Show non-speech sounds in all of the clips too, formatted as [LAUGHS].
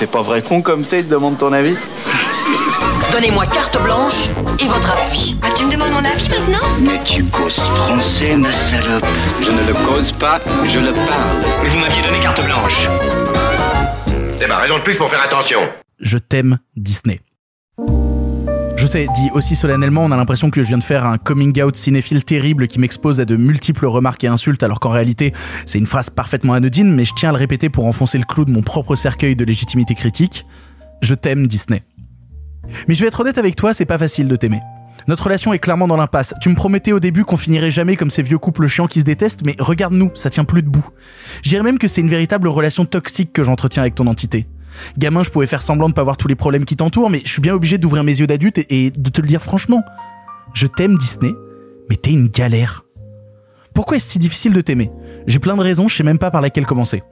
C'est pas vrai con comme t'es, te demande ton avis Donnez-moi carte blanche et votre appui. Ah, tu me demandes mon avis maintenant Mais tu causes français, ma salope. Je ne le cause pas, je le parle. Mais vous m'aviez donné carte blanche. C'est ma raison de plus pour faire attention. Je t'aime, Disney. Je sais, dit aussi solennellement, on a l'impression que je viens de faire un coming out cinéphile terrible qui m'expose à de multiples remarques et insultes, alors qu'en réalité, c'est une phrase parfaitement anodine, mais je tiens à le répéter pour enfoncer le clou de mon propre cercueil de légitimité critique. Je t'aime, Disney. Mais je vais être honnête avec toi, c'est pas facile de t'aimer. Notre relation est clairement dans l'impasse. Tu me promettais au début qu'on finirait jamais comme ces vieux couples chiants qui se détestent, mais regarde-nous, ça tient plus debout. Je dirais même que c'est une véritable relation toxique que j'entretiens avec ton entité. Gamin, je pouvais faire semblant de pas voir tous les problèmes qui t'entourent, mais je suis bien obligé d'ouvrir mes yeux d'adulte et, et de te le dire franchement. Je t'aime Disney, mais t'es une galère. Pourquoi est-ce si difficile de t'aimer? J'ai plein de raisons, je sais même pas par laquelle commencer.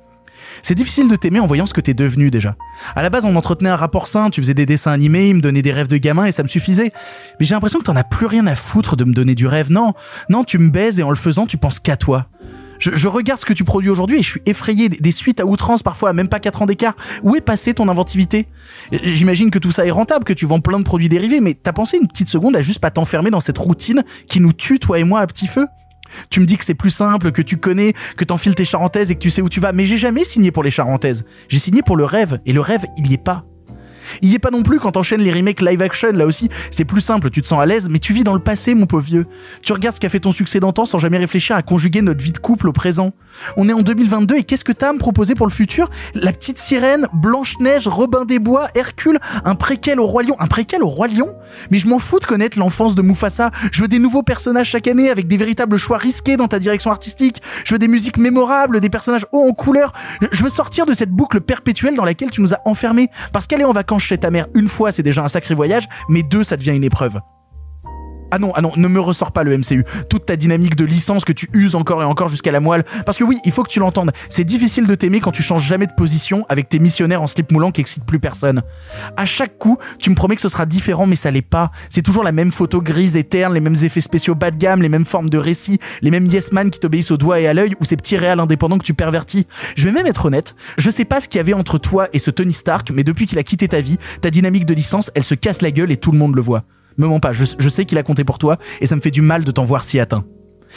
C'est difficile de t'aimer en voyant ce que t'es devenu déjà. À la base, on entretenait un rapport sain, tu faisais des dessins animés, il me donnait des rêves de gamin et ça me suffisait. Mais j'ai l'impression que t'en as plus rien à foutre de me donner du rêve. Non, non, tu me baises et en le faisant, tu penses qu'à toi. Je, regarde ce que tu produis aujourd'hui et je suis effrayé des, des suites à outrance parfois à même pas 4 ans d'écart. Où est passée ton inventivité? J'imagine que tout ça est rentable, que tu vends plein de produits dérivés, mais t'as pensé une petite seconde à juste pas t'enfermer dans cette routine qui nous tue, toi et moi, à petit feu? Tu me dis que c'est plus simple, que tu connais, que t'enfiles tes charentaises et que tu sais où tu vas, mais j'ai jamais signé pour les charentaises. J'ai signé pour le rêve, et le rêve, il y est pas. Il y est pas non plus quand t'enchaînes les remakes live action, là aussi, c'est plus simple, tu te sens à l'aise, mais tu vis dans le passé, mon pauvre vieux. Tu regardes ce qu'a fait ton succès d'antan sans jamais réfléchir à conjuguer notre vie de couple au présent. On est en 2022 et qu'est-ce que t'as à me proposer pour le futur? La petite sirène, Blanche-Neige, Robin des Bois, Hercule, un préquel au Roi Lion. Un préquel au Roi Lion? Mais je m'en fous de connaître l'enfance de Mufasa. Je veux des nouveaux personnages chaque année avec des véritables choix risqués dans ta direction artistique. Je veux des musiques mémorables, des personnages hauts en couleur. Je veux sortir de cette boucle perpétuelle dans laquelle tu nous as enfermés. Parce qu'aller en vacances chez ta mère une fois, c'est déjà un sacré voyage, mais deux, ça devient une épreuve. Ah non, ah non, ne me ressors pas le MCU. Toute ta dynamique de licence que tu uses encore et encore jusqu'à la moelle. Parce que oui, il faut que tu l'entendes. C'est difficile de t'aimer quand tu changes jamais de position avec tes missionnaires en slip moulant qui excitent plus personne. À chaque coup, tu me promets que ce sera différent, mais ça l'est pas. C'est toujours la même photo grise et terne, les mêmes effets spéciaux bas de gamme, les mêmes formes de récits, les mêmes yes man qui t'obéissent au doigt et à l'œil ou ces petits réals indépendants que tu pervertis. Je vais même être honnête. Je sais pas ce qu'il y avait entre toi et ce Tony Stark, mais depuis qu'il a quitté ta vie, ta dynamique de licence, elle se casse la gueule et tout le monde le voit. Me mens pas, je, sais qu'il a compté pour toi et ça me fait du mal de t'en voir si atteint.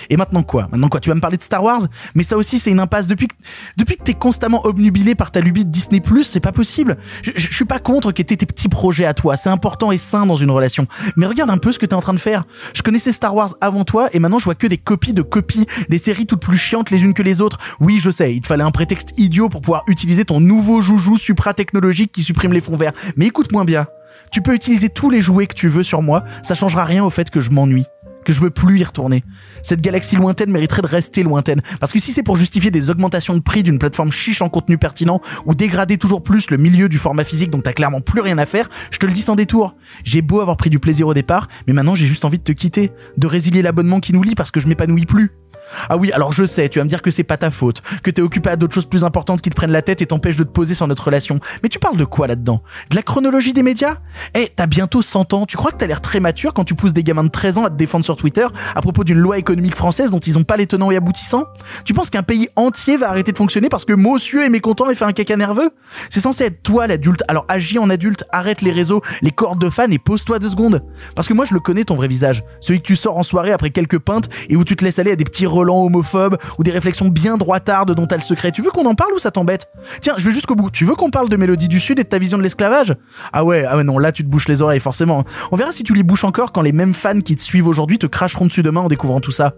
Et maintenant quoi? Maintenant quoi? Tu vas me parler de Star Wars? Mais ça aussi c'est une impasse. Depuis que, depuis que t'es constamment obnubilé par ta lubie de Disney+, c'est pas possible. Je suis pas contre que t'aies tes petits projets à toi. C'est important et sain dans une relation. Mais regarde un peu ce que t'es en train de faire. Je connaissais Star Wars avant toi et maintenant je vois que des copies de copies, des séries toutes plus chiantes les unes que les autres. Oui, je sais, il te fallait un prétexte idiot pour pouvoir utiliser ton nouveau joujou supra-technologique qui supprime les fonds verts. Mais écoute-moi bien. Tu peux utiliser tous les jouets que tu veux sur moi, ça changera rien au fait que je m'ennuie que je veux plus y retourner. Cette galaxie lointaine mériterait de rester lointaine. Parce que si c'est pour justifier des augmentations de prix d'une plateforme chiche en contenu pertinent ou dégrader toujours plus le milieu du format physique dont t'as clairement plus rien à faire, je te le dis sans détour. J'ai beau avoir pris du plaisir au départ, mais maintenant j'ai juste envie de te quitter, de résilier l'abonnement qui nous lie parce que je m'épanouis plus. Ah oui, alors je sais, tu vas me dire que c'est pas ta faute, que t'es occupé à d'autres choses plus importantes qui te prennent la tête et t'empêchent de te poser sur notre relation. Mais tu parles de quoi là-dedans? De la chronologie des médias? Eh, t'as bientôt 100 ans, tu crois que t'as l'air très mature quand tu pousses des gamins de 13 ans à te défendre sur Twitter à propos d'une loi économique française dont ils ont pas les tenants et aboutissants Tu penses qu'un pays entier va arrêter de fonctionner parce que Monsieur est mécontent et fait un caca nerveux? C'est censé être toi l'adulte, alors agis en adulte, arrête les réseaux, les cordes de fans et pose-toi deux secondes. Parce que moi je le connais ton vrai visage, celui que tu sors en soirée après quelques pintes et où tu te laisses aller à des petits ou des réflexions bien droitardes dont t'as le secret. Tu veux qu'on en parle ou ça t'embête? Tiens, je vais jusqu'au bout. Tu veux qu'on parle de Mélodie du Sud et de ta vision de l'esclavage? Ah ouais, ah ouais non, là tu te bouches les oreilles forcément. On verra si tu les bouches encore quand les mêmes fans qui te suivent aujourd'hui te cracheront dessus demain en découvrant tout ça.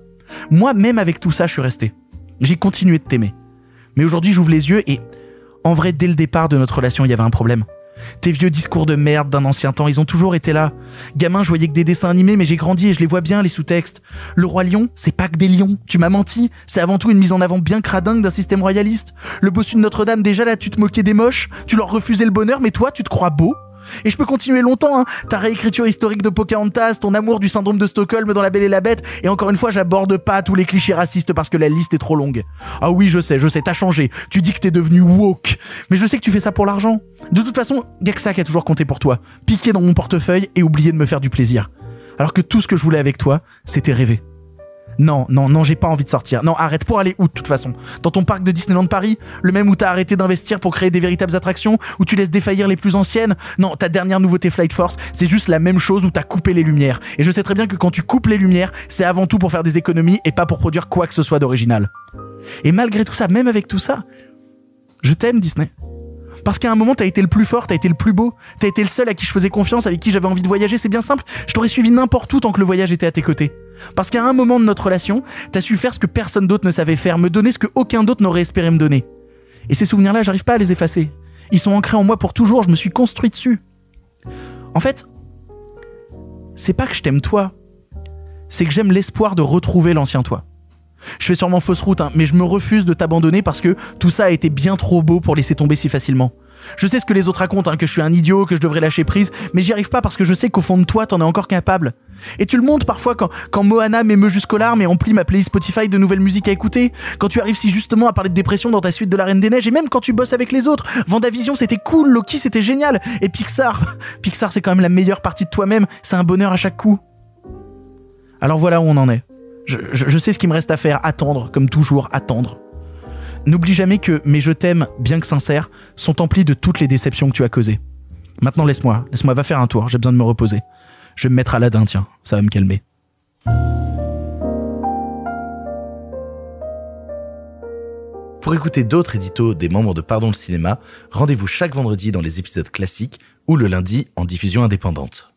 Moi, même avec tout ça, je suis resté. J'ai continué de t'aimer. Mais aujourd'hui, j'ouvre les yeux et en vrai, dès le départ de notre relation, il y avait un problème. Tes vieux discours de merde d'un ancien temps, ils ont toujours été là. Gamin, je voyais que des dessins animés, mais j'ai grandi et je les vois bien, les sous-textes. Le roi lion, c'est pas que des lions. Tu m'as menti. C'est avant tout une mise en avant bien cradingue d'un système royaliste. Le bossu de Notre-Dame, déjà là, tu te moquais des moches. Tu leur refusais le bonheur, mais toi, tu te crois beau. Et je peux continuer longtemps, hein. Ta réécriture historique de Pocahontas, ton amour du syndrome de Stockholm dans La Belle et la Bête, et encore une fois, j'aborde pas tous les clichés racistes parce que la liste est trop longue. Ah oui, je sais, je sais, t'as changé. Tu dis que t'es devenu woke. Mais je sais que tu fais ça pour l'argent. De toute façon, y'a que ça qui a toujours compté pour toi. Piquer dans mon portefeuille et oublier de me faire du plaisir. Alors que tout ce que je voulais avec toi, c'était rêver. Non, non, non, j'ai pas envie de sortir. Non, arrête pour aller où de toute façon? Dans ton parc de Disneyland Paris? Le même où t'as arrêté d'investir pour créer des véritables attractions? Où tu laisses défaillir les plus anciennes? Non, ta dernière nouveauté Flight Force, c'est juste la même chose où t'as coupé les lumières. Et je sais très bien que quand tu coupes les lumières, c'est avant tout pour faire des économies et pas pour produire quoi que ce soit d'original. Et malgré tout ça, même avec tout ça, je t'aime Disney. Parce qu'à un moment, t'as été le plus fort, t'as été le plus beau, t'as été le seul à qui je faisais confiance, avec qui j'avais envie de voyager, c'est bien simple, je t'aurais suivi n'importe où tant que le voyage était à tes côtés. Parce qu'à un moment de notre relation, t'as su faire ce que personne d'autre ne savait faire, me donner ce que aucun d'autre n'aurait espéré me donner. Et ces souvenirs-là, j'arrive pas à les effacer. Ils sont ancrés en moi pour toujours, je me suis construit dessus. En fait, c'est pas que je t'aime toi, c'est que j'aime l'espoir de retrouver l'ancien toi. Je fais sûrement fausse route, hein, mais je me refuse de t'abandonner parce que tout ça a été bien trop beau pour laisser tomber si facilement. Je sais ce que les autres racontent, hein, que je suis un idiot, que je devrais lâcher prise, mais j'y arrive pas parce que je sais qu'au fond de toi, t'en es encore capable. Et tu le montres parfois quand, quand Moana m'émeut jusqu'aux larmes et emplit ma playlist Spotify de nouvelles musiques à écouter, quand tu arrives si justement à parler de dépression dans ta suite de la Reine des Neiges, et même quand tu bosses avec les autres. Vendavision c'était cool, Loki c'était génial, et Pixar, [LAUGHS] Pixar c'est quand même la meilleure partie de toi-même, c'est un bonheur à chaque coup. Alors voilà où on en est. Je, sais ce qu'il me reste à faire, attendre, comme toujours, attendre. N'oublie jamais que mes je t'aime, bien que sincères, sont emplis de toutes les déceptions que tu as causées. Maintenant laisse-moi, laisse-moi, va faire un tour, j'ai besoin de me reposer. Je vais me mettre à l'Adin, tiens, ça va me calmer. Pour écouter d'autres éditos des membres de Pardon le cinéma, rendez-vous chaque vendredi dans les épisodes classiques ou le lundi en diffusion indépendante.